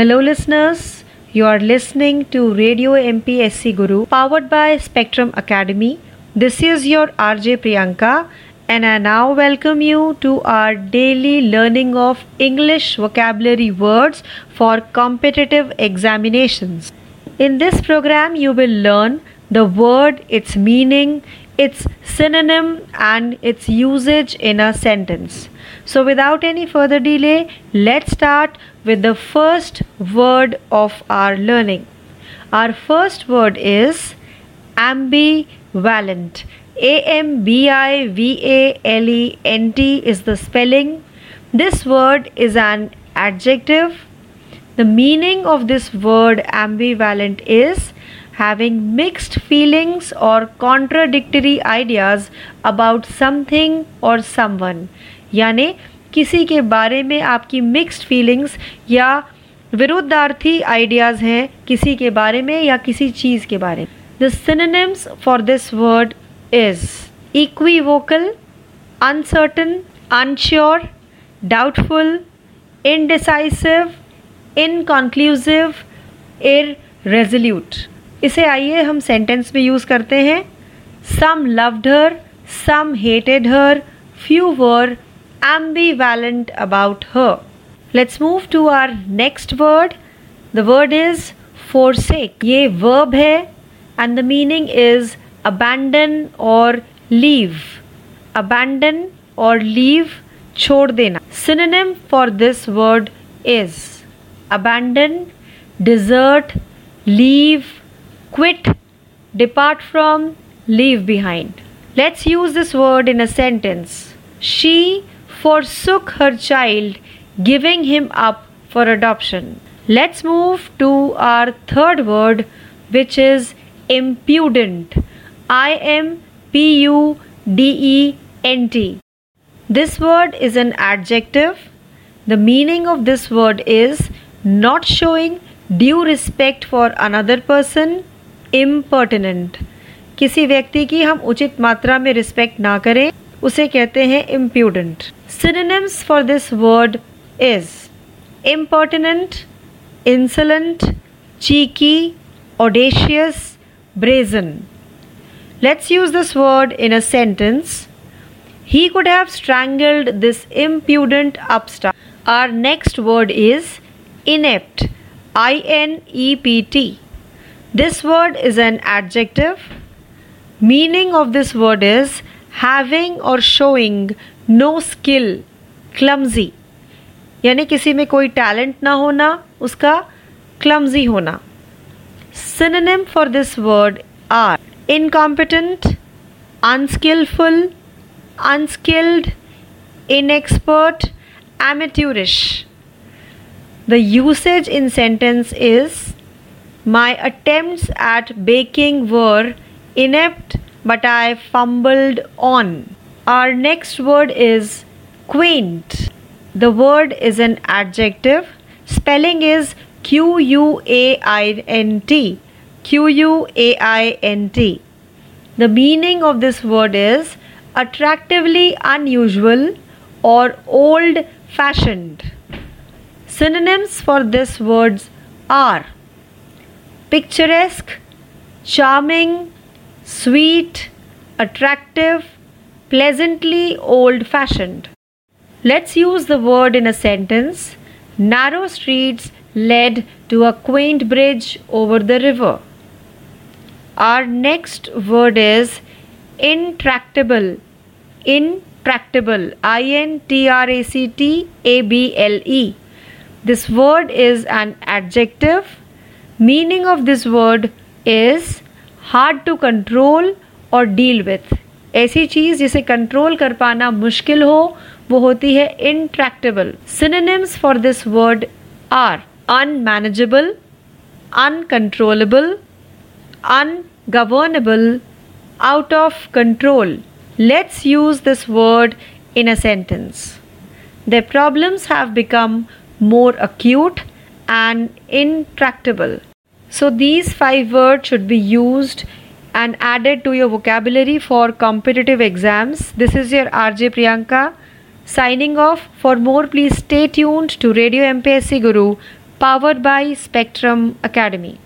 Hello, listeners. You are listening to Radio MPSC Guru powered by Spectrum Academy. This is your RJ Priyanka, and I now welcome you to our daily learning of English vocabulary words for competitive examinations. In this program, you will learn the word, its meaning, its synonym, and its usage in a sentence. So, without any further delay, let's start with the first word of our learning. Our first word is ambivalent. A M B I V A L E N T is the spelling. This word is an adjective. The meaning of this word ambivalent is having mixed feelings or contradictory ideas about something or someone. यानी किसी के बारे में आपकी mixed feelings या विरुद्धार्थी ideas हैं किसी के बारे में या किसी चीज़ के बारे में the synonyms for this word is equivocal uncertain unsure doubtful indecisive inconclusive irresolute इसे आइए हम सेंटेंस में यूज़ करते हैं। Some loved her some hated her few were ambivalent about her let's move to our next word the word is forsake ये verb है and the meaning is abandon और leave abandon और leave छोड़ देना। Synonym for this word is abandon desert leave quit, depart from, leave behind. Let's use this word in a sentence. She forsook her child, giving him up for adoption. Let's move to our third word, which is impudent. I M P U D E N T. This word is an adjective. The meaning of this word is not showing due respect for another person, impertinent किसी व्यक्ति की हम उचित मात्रा में respect ना करें, उसे कहते हैं impudent synonyms for this word is impertinent insolent cheeky audacious brazen let's use this word in a sentence he could have strangled this impudent upstart our next word is inept I N E P T This word is an adjective. Meaning of this word is having or showing no skill clumsy यानी किसी में कोई talent ना होना उसका clumsy होना synonym for this word are incompetent unskillful unskilled inexpert, amateurish. The usage in sentence is my attempts at baking were inept, but I fumbled on. Our next word is quaint. The word is an adjective. Spelling is Q U A I N T. Q U A I N T. The meaning of this word is attractively unusual or old fashioned. Synonyms for this words are picturesque, charming, sweet, attractive, pleasantly old fashioned. Let's use the word in a sentence. Narrow streets led to a quaint bridge over the river. Our next word is intractable. Intractable. I N T R A C T A B L E. This word is an adjective Meaning of this word is hard to control or deal with. ऐसी चीज़ जिसे control कर पाना मुश्किल हो वो होती है intractable synonyms for this word are unmanageable uncontrollable ungovernable, out of control. Let's use this word in a sentence. Their problems have become more acute and intractable. So, these five words should be used and added to your vocabulary for competitive exams. This is your RJ Priyanka signing off. For more, please stay tuned to Radio MPSC Guru powered by Spectrum Academy.